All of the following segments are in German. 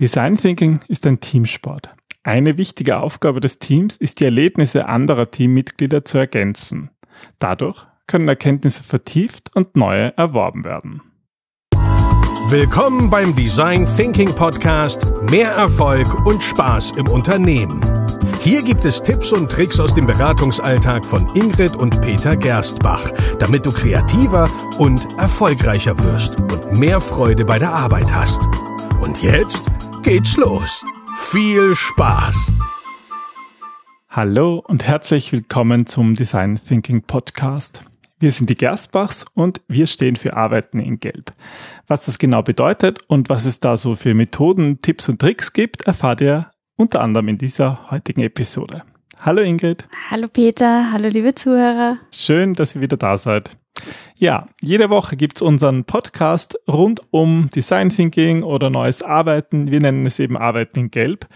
Design Thinking ist ein Teamsport. Eine wichtige Aufgabe des Teams ist, die Erlebnisse anderer Teammitglieder zu ergänzen. Dadurch können Erkenntnisse vertieft und neue erworben werden. Willkommen beim Design Thinking Podcast Mehr Erfolg und Spaß im Unternehmen. Hier gibt es Tipps und Tricks aus dem Beratungsalltag von Ingrid und Peter Gerstbach, damit du kreativer und erfolgreicher wirst und mehr Freude bei der Arbeit hast. Und jetzt geht's los. Viel Spaß! Hallo und herzlich willkommen zum Design Thinking Podcast. Wir sind die Gerstbachs und wir stehen für Arbeiten in Gelb. Was das genau bedeutet und was es da so für Methoden, Tipps und Tricks gibt, erfahrt ihr unter anderem in dieser heutigen Episode. Hallo Ingrid. Hallo Peter, hallo liebe Zuhörer. Schön, dass ihr wieder da seid. Ja, jede Woche gibt's unseren Podcast rund um Design Thinking oder neues Arbeiten. Wir nennen es eben Arbeiten in Gelb.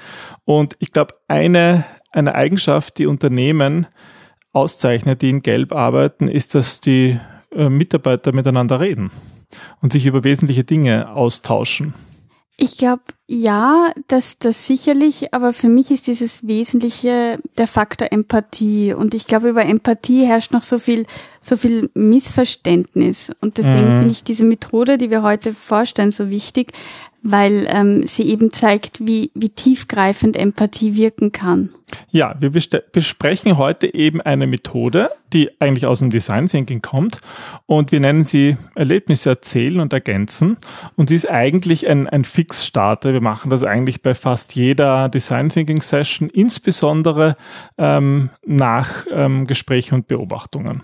Und ich glaube, eine, eine Eigenschaft, die Unternehmen auszeichnet, die in Gelb arbeiten, ist, dass die äh, Mitarbeiter miteinander reden und sich über wesentliche Dinge austauschen. Ich glaube, ja, das, das sicherlich, aber für mich ist dieses Wesentliche der Faktor Empathie. Und ich glaube, über Empathie herrscht noch so viel, so viel Missverständnis. Und deswegen mhm. finde ich diese Methode, die wir heute vorstellen, so wichtig, weil ähm, sie eben zeigt, wie, wie tiefgreifend Empathie wirken kann. Ja, wir besprechen heute eben eine Methode, die eigentlich aus dem Design Thinking kommt und wir nennen sie Erlebnisse erzählen und ergänzen und sie ist eigentlich ein, ein Fixstarter. Wir machen das eigentlich bei fast jeder Design Thinking Session, insbesondere ähm, nach ähm, Gesprächen und Beobachtungen.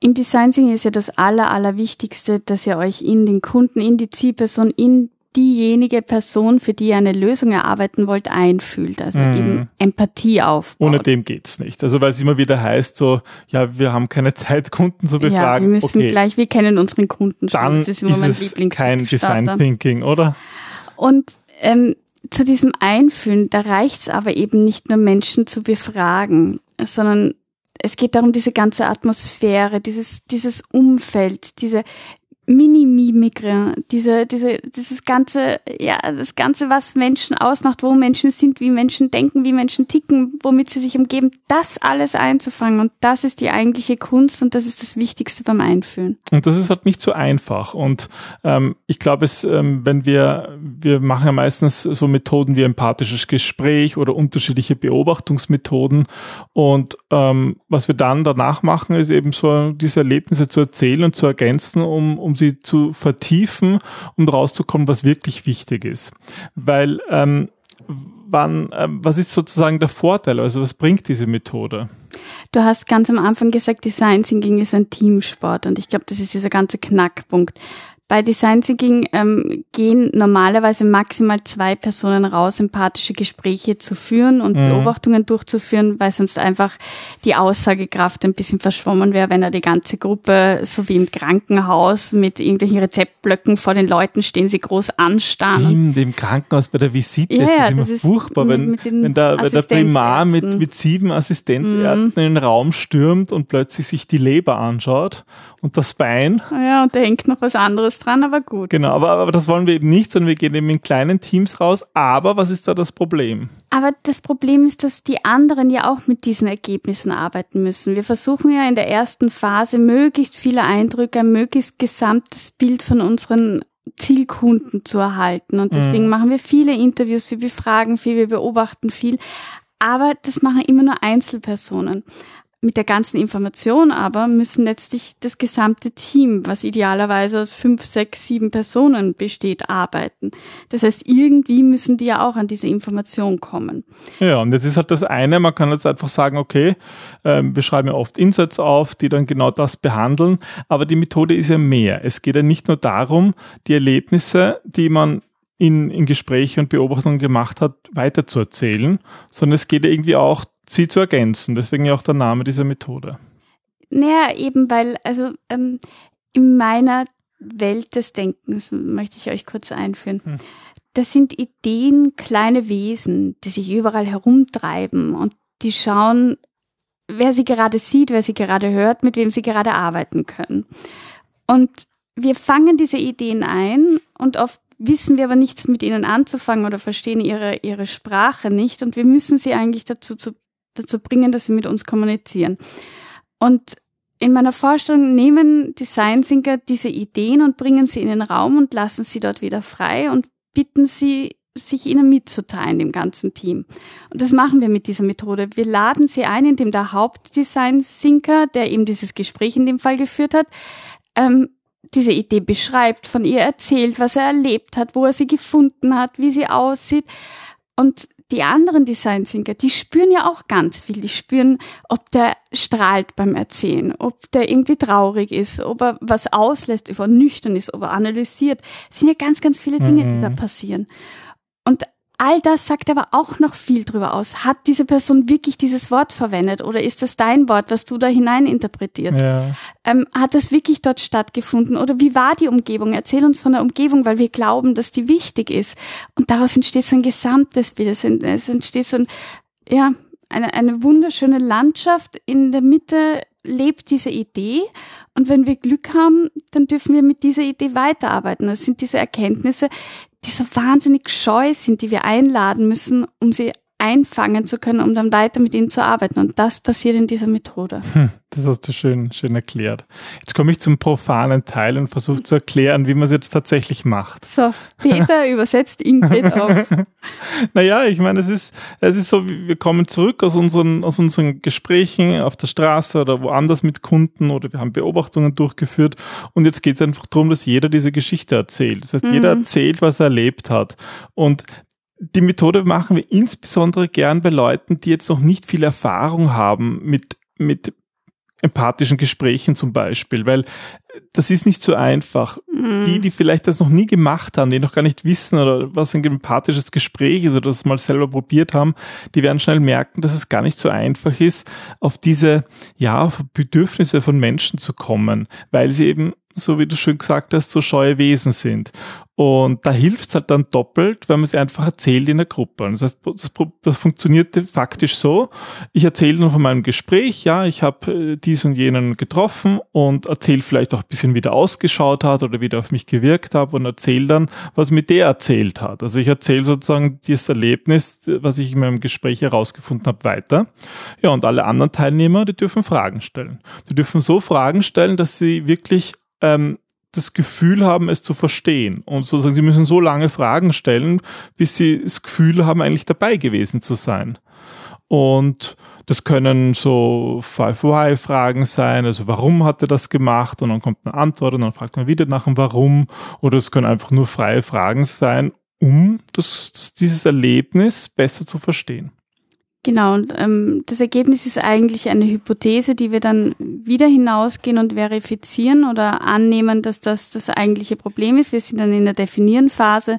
Im Design Thinking ist ja das Aller, Allerwichtigste, dass ihr euch in den Kunden, in die Zielperson, in diejenige Person, für die ihr eine Lösung erarbeiten wollt, einfühlt. Also mhm. eben Empathie aufbaut. Ohne dem geht's nicht. Also weil es immer wieder heißt so, ja, wir haben keine Zeit, Kunden zu befragen. Ja, wir müssen okay. gleich, wir kennen unseren Kunden schon. Dann das ist, immer ist mein es kein Design Thinking, oder? Und ähm, zu diesem Einfühlen, da reicht's aber eben nicht nur Menschen zu befragen, sondern es geht darum, diese ganze Atmosphäre, dieses, dieses Umfeld, diese, Mini-Mimikry, diese, diese, dieses ganze, ja, das ganze, was Menschen ausmacht, wo Menschen sind, wie Menschen denken, wie Menschen ticken, womit sie sich umgeben, das alles einzufangen. Und das ist die eigentliche Kunst und das ist das Wichtigste beim Einfühlen. Und das ist halt nicht so einfach. Und ähm, ich glaube, es, ähm, wenn wir, wir machen ja meistens so Methoden wie empathisches Gespräch oder unterschiedliche Beobachtungsmethoden. Und ähm, was wir dann danach machen, ist eben so diese Erlebnisse zu erzählen und zu ergänzen, um, um sie zu vertiefen und rauszukommen, was wirklich wichtig ist. Weil ähm, wann, äh, was ist sozusagen der Vorteil? Also was bringt diese Methode? Du hast ganz am Anfang gesagt, Design Thinking ist ein Teamsport und ich glaube, das ist dieser ganze Knackpunkt. Bei Design Thinking ähm, gehen normalerweise maximal zwei Personen raus, empathische Gespräche zu führen und mhm. Beobachtungen durchzuführen, weil sonst einfach die Aussagekraft ein bisschen verschwommen wäre, wenn da die ganze Gruppe, so wie im Krankenhaus, mit irgendwelchen Rezeptblöcken vor den Leuten stehen, sie groß anstarren. In dem Krankenhaus bei der Visite ja, ist das immer ist furchtbar, wenn, wenn, der, wenn der Primar mit, mit sieben Assistenzärzten mhm. in den Raum stürmt und plötzlich sich die Leber anschaut und das Bein. Ja, und da hängt noch was anderes was dran, aber gut. Genau, aber, aber das wollen wir eben nicht, sondern wir gehen eben in kleinen Teams raus. Aber was ist da das Problem? Aber das Problem ist, dass die anderen ja auch mit diesen Ergebnissen arbeiten müssen. Wir versuchen ja in der ersten Phase möglichst viele Eindrücke, ein möglichst gesamtes Bild von unseren Zielkunden zu erhalten. Und deswegen mhm. machen wir viele Interviews, wir befragen viel, wir beobachten viel. Aber das machen immer nur Einzelpersonen. Mit der ganzen Information aber müssen letztlich das gesamte Team, was idealerweise aus fünf, sechs, sieben Personen besteht, arbeiten. Das heißt, irgendwie müssen die ja auch an diese Information kommen. Ja, und jetzt ist halt das eine, man kann jetzt einfach sagen, okay, äh, wir schreiben ja oft Insights auf, die dann genau das behandeln, aber die Methode ist ja mehr. Es geht ja nicht nur darum, die Erlebnisse, die man in, in Gespräche und Beobachtungen gemacht hat, weiterzuerzählen, sondern es geht ja irgendwie auch sie zu ergänzen. Deswegen ja auch der Name dieser Methode. Naja, eben weil, also ähm, in meiner Welt des Denkens möchte ich euch kurz einführen. Hm. Das sind Ideen, kleine Wesen, die sich überall herumtreiben und die schauen, wer sie gerade sieht, wer sie gerade hört, mit wem sie gerade arbeiten können. Und wir fangen diese Ideen ein und oft wissen wir aber nichts mit ihnen anzufangen oder verstehen ihre, ihre Sprache nicht und wir müssen sie eigentlich dazu, zu, dazu bringen, dass sie mit uns kommunizieren. Und in meiner Vorstellung nehmen Design Thinker diese Ideen und bringen sie in den Raum und lassen sie dort wieder frei und bitten sie, sich ihnen mitzuteilen, dem ganzen Team. Und das machen wir mit dieser Methode. Wir laden sie ein, indem der Hauptdesign Thinker, der eben dieses Gespräch in dem Fall geführt hat, ähm, diese Idee beschreibt, von ihr erzählt, was er erlebt hat, wo er sie gefunden hat, wie sie aussieht. Und die anderen Design Thinker, die spüren ja auch ganz viel. Die spüren, ob der strahlt beim Erzählen, ob der irgendwie traurig ist, ob er was auslässt, ob er nüchtern ist, ob er analysiert. Es sind ja ganz, ganz viele Dinge, die da mhm. passieren. All das sagt aber auch noch viel drüber aus. Hat diese Person wirklich dieses Wort verwendet oder ist das dein Wort, was du da hinein interpretierst? Ja. Ähm, hat das wirklich dort stattgefunden oder wie war die Umgebung? Erzähl uns von der Umgebung, weil wir glauben, dass die wichtig ist. Und daraus entsteht so ein gesamtes Bild. Es entsteht so ein, ja, eine, eine wunderschöne Landschaft. In der Mitte lebt diese Idee. Und wenn wir Glück haben, dann dürfen wir mit dieser Idee weiterarbeiten. Das sind diese Erkenntnisse, die so wahnsinnig scheu sind, die wir einladen müssen, um sie einfangen zu können, um dann weiter mit ihnen zu arbeiten. Und das passiert in dieser Methode. Hm, das hast du schön, schön erklärt. Jetzt komme ich zum profanen Teil und versuche zu erklären, wie man es jetzt tatsächlich macht. So, Peter übersetzt Ingrid aus. naja, ich meine, es ist, es ist so, wir kommen zurück aus unseren, aus unseren Gesprächen auf der Straße oder woanders mit Kunden oder wir haben Beobachtungen durchgeführt und jetzt geht es einfach darum, dass jeder diese Geschichte erzählt. Das heißt, mhm. jeder erzählt, was er erlebt hat. Und die Methode machen wir insbesondere gern bei Leuten, die jetzt noch nicht viel Erfahrung haben mit, mit empathischen Gesprächen zum Beispiel, weil das ist nicht so einfach. Mhm. Die, die vielleicht das noch nie gemacht haben, die noch gar nicht wissen oder was ein empathisches Gespräch ist oder das mal selber probiert haben, die werden schnell merken, dass es gar nicht so einfach ist, auf diese, ja, auf Bedürfnisse von Menschen zu kommen, weil sie eben so wie du schön gesagt hast, so scheue Wesen sind. Und da hilft es halt dann doppelt, wenn man es einfach erzählt in der Gruppe. Das heißt, das, das funktioniert faktisch so. Ich erzähle nur von meinem Gespräch, ja, ich habe äh, dies und jenen getroffen und erzähle vielleicht auch ein bisschen, wie der ausgeschaut hat oder wie der auf mich gewirkt hat und erzähle dann, was mit der erzählt hat. Also ich erzähle sozusagen dieses Erlebnis, was ich in meinem Gespräch herausgefunden habe, weiter. Ja, und alle anderen Teilnehmer, die dürfen Fragen stellen. Die dürfen so Fragen stellen, dass sie wirklich ähm, das Gefühl haben, es zu verstehen. Und sozusagen, sie müssen so lange Fragen stellen, bis sie das Gefühl haben, eigentlich dabei gewesen zu sein. Und das können so Five-Why-Fragen sein, also warum hat er das gemacht? Und dann kommt eine Antwort und dann fragt man wieder nach dem Warum. Oder es können einfach nur freie Fragen sein, um das dieses Erlebnis besser zu verstehen. Genau, und ähm, das Ergebnis ist eigentlich eine Hypothese, die wir dann wieder hinausgehen und verifizieren oder annehmen, dass das das eigentliche Problem ist. Wir sind dann in der Definieren-Phase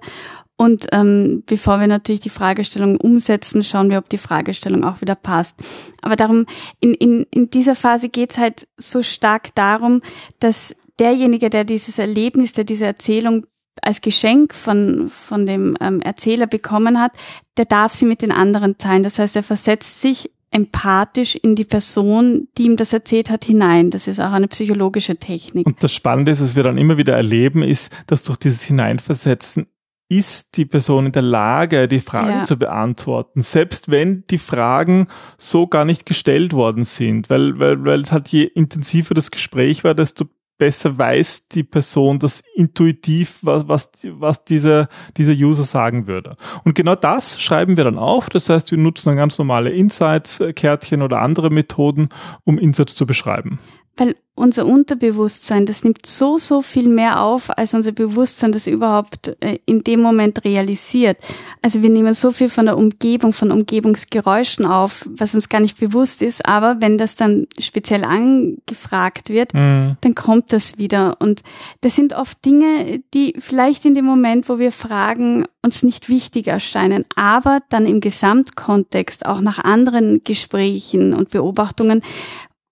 und ähm, bevor wir natürlich die Fragestellung umsetzen, schauen wir, ob die Fragestellung auch wieder passt. Aber darum, in, in, in dieser Phase geht es halt so stark darum, dass derjenige, der dieses Erlebnis, der diese Erzählung als Geschenk von, von dem ähm, Erzähler bekommen hat, der darf sie mit den anderen teilen. Das heißt, er versetzt sich empathisch in die Person, die ihm das erzählt hat, hinein. Das ist auch eine psychologische Technik. Und das Spannende ist, was wir dann immer wieder erleben, ist, dass durch dieses Hineinversetzen ist die Person in der Lage, die Frage ja. zu beantworten, selbst wenn die Fragen so gar nicht gestellt worden sind, weil, weil, weil es halt je intensiver das Gespräch war, desto besser weiß die Person das intuitiv, was, was, was dieser, dieser User sagen würde. Und genau das schreiben wir dann auf. Das heißt, wir nutzen dann ganz normale Insights-Kärtchen oder andere Methoden, um Insights zu beschreiben. Weil unser Unterbewusstsein, das nimmt so, so viel mehr auf, als unser Bewusstsein das überhaupt äh, in dem Moment realisiert. Also wir nehmen so viel von der Umgebung, von Umgebungsgeräuschen auf, was uns gar nicht bewusst ist, aber wenn das dann speziell angefragt wird, mhm. dann kommt das wieder. Und das sind oft Dinge, die vielleicht in dem Moment, wo wir fragen, uns nicht wichtig erscheinen, aber dann im Gesamtkontext, auch nach anderen Gesprächen und Beobachtungen,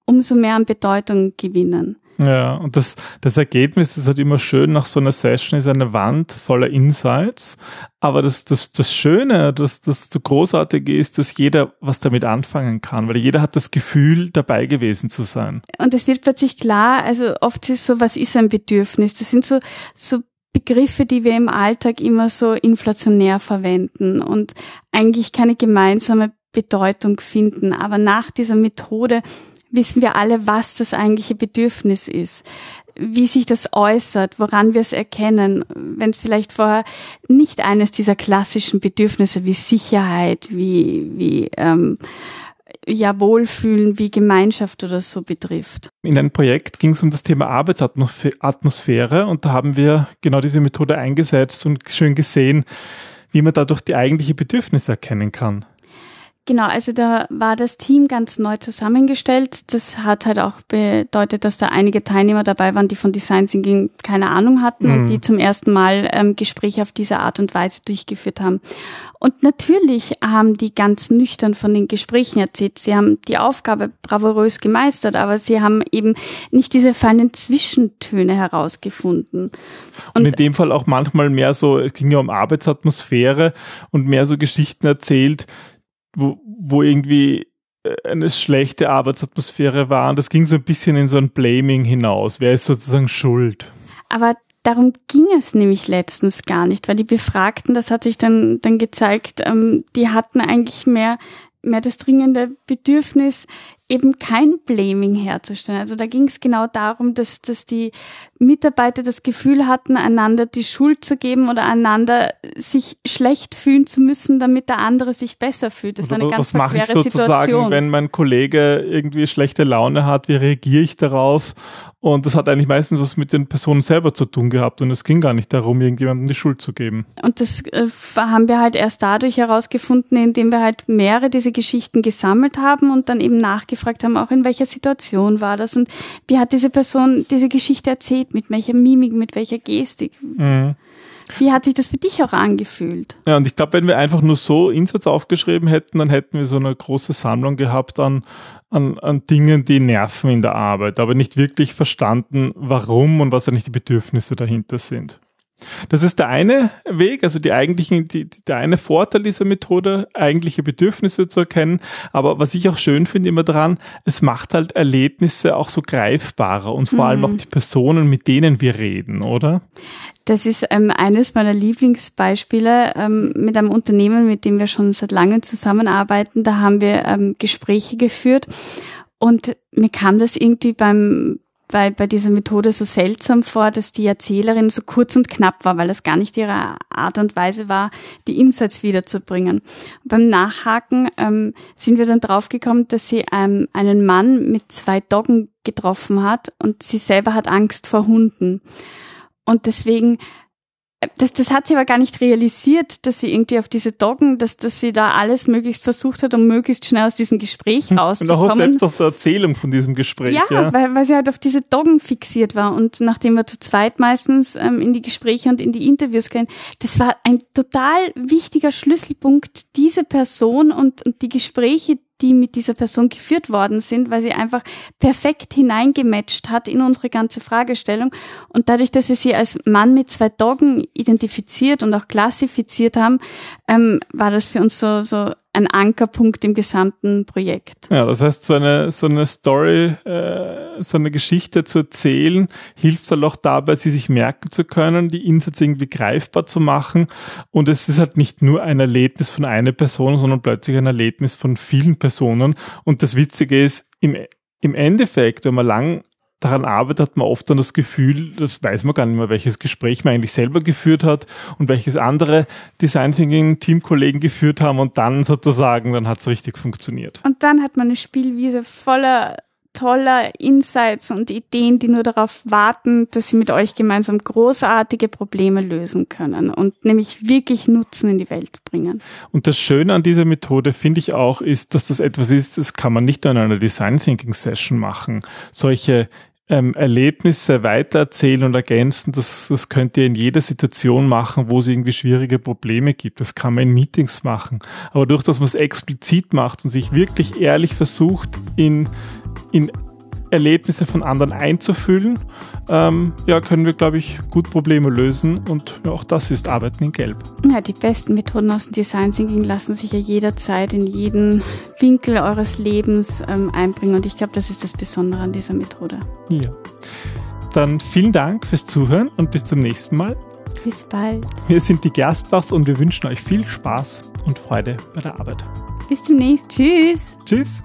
umso mehr an Bedeutung gewinnen. Ja, und das, das Ergebnis ist halt immer schön, nach so einer Session ist eine Wand voller Insights. Aber das, das, das Schöne, das, das Großartige ist, dass jeder was damit anfangen kann, weil jeder hat das Gefühl, dabei gewesen zu sein. Und es wird plötzlich klar, also oft ist so, was ist ein Bedürfnis? Das sind so, so Begriffe, die wir im Alltag immer so inflationär verwenden und eigentlich keine gemeinsame Bedeutung finden. Aber nach dieser Methode wissen wir alle, was das eigentliche Bedürfnis ist, wie sich das äußert, woran wir es erkennen, wenn es vielleicht vorher nicht eines dieser klassischen Bedürfnisse wie Sicherheit, wie, wie ähm, ja Wohlfühlen wie Gemeinschaft oder so betrifft. In einem Projekt ging es um das Thema Arbeitsatmosphäre und da haben wir genau diese Methode eingesetzt und schön gesehen, wie man dadurch die eigentliche Bedürfnisse erkennen kann. Genau, also da war das Team ganz neu zusammengestellt. Das hat halt auch bedeutet, dass da einige Teilnehmer dabei waren, die von Design Thinking keine Ahnung hatten mhm. und die zum ersten Mal ähm, Gespräche auf diese Art und Weise durchgeführt haben. Und natürlich haben die ganz nüchtern von den Gesprächen erzählt. Sie haben die Aufgabe bravourös gemeistert, aber sie haben eben nicht diese feinen Zwischentöne herausgefunden. Und, und in dem Fall auch manchmal mehr so, es ging ja um Arbeitsatmosphäre und mehr so Geschichten erzählt, wo, wo irgendwie äh, eine schlechte Arbeitsatmosphäre war. Und das ging so ein bisschen in so ein Blaming hinaus. Wer ist sozusagen schuld? Aber darum ging es nämlich letztens gar nicht, weil die Befragten, das hat sich dann, dann gezeigt, ähm, die hatten eigentlich mehr, mehr das dringende Bedürfnis, eben kein Blaming herzustellen. Also da ging es genau darum, dass, dass die Mitarbeiter das Gefühl hatten, einander die Schuld zu geben oder einander sich schlecht fühlen zu müssen, damit der andere sich besser fühlt. Das war eine ganz Was mache ich sozusagen, Situation. wenn mein Kollege irgendwie schlechte Laune hat? Wie reagiere ich darauf? Und das hat eigentlich meistens was mit den Personen selber zu tun gehabt. Und es ging gar nicht darum, irgendjemandem die Schuld zu geben. Und das äh, haben wir halt erst dadurch herausgefunden, indem wir halt mehrere diese Geschichten gesammelt haben und dann eben nachgefragt haben, auch in welcher Situation war das und wie hat diese Person diese Geschichte erzählt, mit welcher Mimik, mit welcher Gestik. Mhm. Wie hat sich das für dich auch angefühlt? Ja, und ich glaube, wenn wir einfach nur so Insatz aufgeschrieben hätten, dann hätten wir so eine große Sammlung gehabt an, an, an Dingen, die nerven in der Arbeit, aber nicht wirklich verstanden, warum und was eigentlich die Bedürfnisse dahinter sind. Das ist der eine Weg, also die eigentlichen, die, der eine Vorteil dieser Methode, eigentliche Bedürfnisse zu erkennen. Aber was ich auch schön finde immer daran, es macht halt Erlebnisse auch so greifbarer und vor mhm. allem auch die Personen, mit denen wir reden, oder? Das ist ähm, eines meiner Lieblingsbeispiele ähm, mit einem Unternehmen, mit dem wir schon seit langem zusammenarbeiten. Da haben wir ähm, Gespräche geführt und mir kam das irgendwie beim, bei, bei dieser Methode so seltsam vor, dass die Erzählerin so kurz und knapp war, weil das gar nicht ihre Art und Weise war, die Insights wiederzubringen. beim Nachhaken ähm, sind wir dann draufgekommen, dass sie ähm, einen Mann mit zwei Doggen getroffen hat und sie selber hat Angst vor Hunden. Und deswegen, das, das hat sie aber gar nicht realisiert, dass sie irgendwie auf diese Doggen, dass, dass sie da alles möglichst versucht hat, um möglichst schnell aus diesem Gespräch rauszukommen. Und auch selbst aus der Erzählung von diesem Gespräch. Ja, ja. Weil, weil sie halt auf diese Doggen fixiert war. Und nachdem wir zu zweit meistens ähm, in die Gespräche und in die Interviews gehen, das war ein total wichtiger Schlüsselpunkt, diese Person und, und die Gespräche, die mit dieser Person geführt worden sind, weil sie einfach perfekt hineingematcht hat in unsere ganze Fragestellung. Und dadurch, dass wir sie als Mann mit zwei Doggen identifiziert und auch klassifiziert haben, ähm, war das für uns so, so ein Ankerpunkt im gesamten Projekt. Ja, das heißt, so eine, so eine Story, äh, so eine Geschichte zu erzählen, hilft halt auch dabei, sie sich merken zu können, die Insätze irgendwie greifbar zu machen. Und es ist halt nicht nur ein Erlebnis von einer Person, sondern plötzlich ein Erlebnis von vielen Personen. Und das Witzige ist, im, im Endeffekt, wenn man lang daran arbeitet, hat man oft dann das Gefühl, das weiß man gar nicht mehr, welches Gespräch man eigentlich selber geführt hat und welches andere Design Thinking Teamkollegen geführt haben und dann sozusagen, dann hat es richtig funktioniert. Und dann hat man eine Spielwiese voller toller Insights und Ideen, die nur darauf warten, dass sie mit euch gemeinsam großartige Probleme lösen können und nämlich wirklich Nutzen in die Welt bringen. Und das Schöne an dieser Methode finde ich auch, ist, dass das etwas ist, das kann man nicht nur in einer Design Thinking Session machen. Solche ähm, Erlebnisse weitererzählen und ergänzen, das, das könnt ihr in jeder Situation machen, wo es irgendwie schwierige Probleme gibt. Das kann man in Meetings machen. Aber durch dass man es explizit macht und sich wirklich ehrlich versucht, in, in Erlebnisse von anderen einzufüllen, ähm, ja, können wir, glaube ich, gut Probleme lösen und ja, auch das ist Arbeiten in Gelb. Ja, die besten Methoden aus dem Design Thinking lassen sich ja jederzeit in jeden Winkel eures Lebens ähm, einbringen und ich glaube, das ist das Besondere an dieser Methode. Ja. Dann vielen Dank fürs Zuhören und bis zum nächsten Mal. Bis bald. Wir sind die Gerstbachs und wir wünschen euch viel Spaß und Freude bei der Arbeit. Bis demnächst. Tschüss. Tschüss.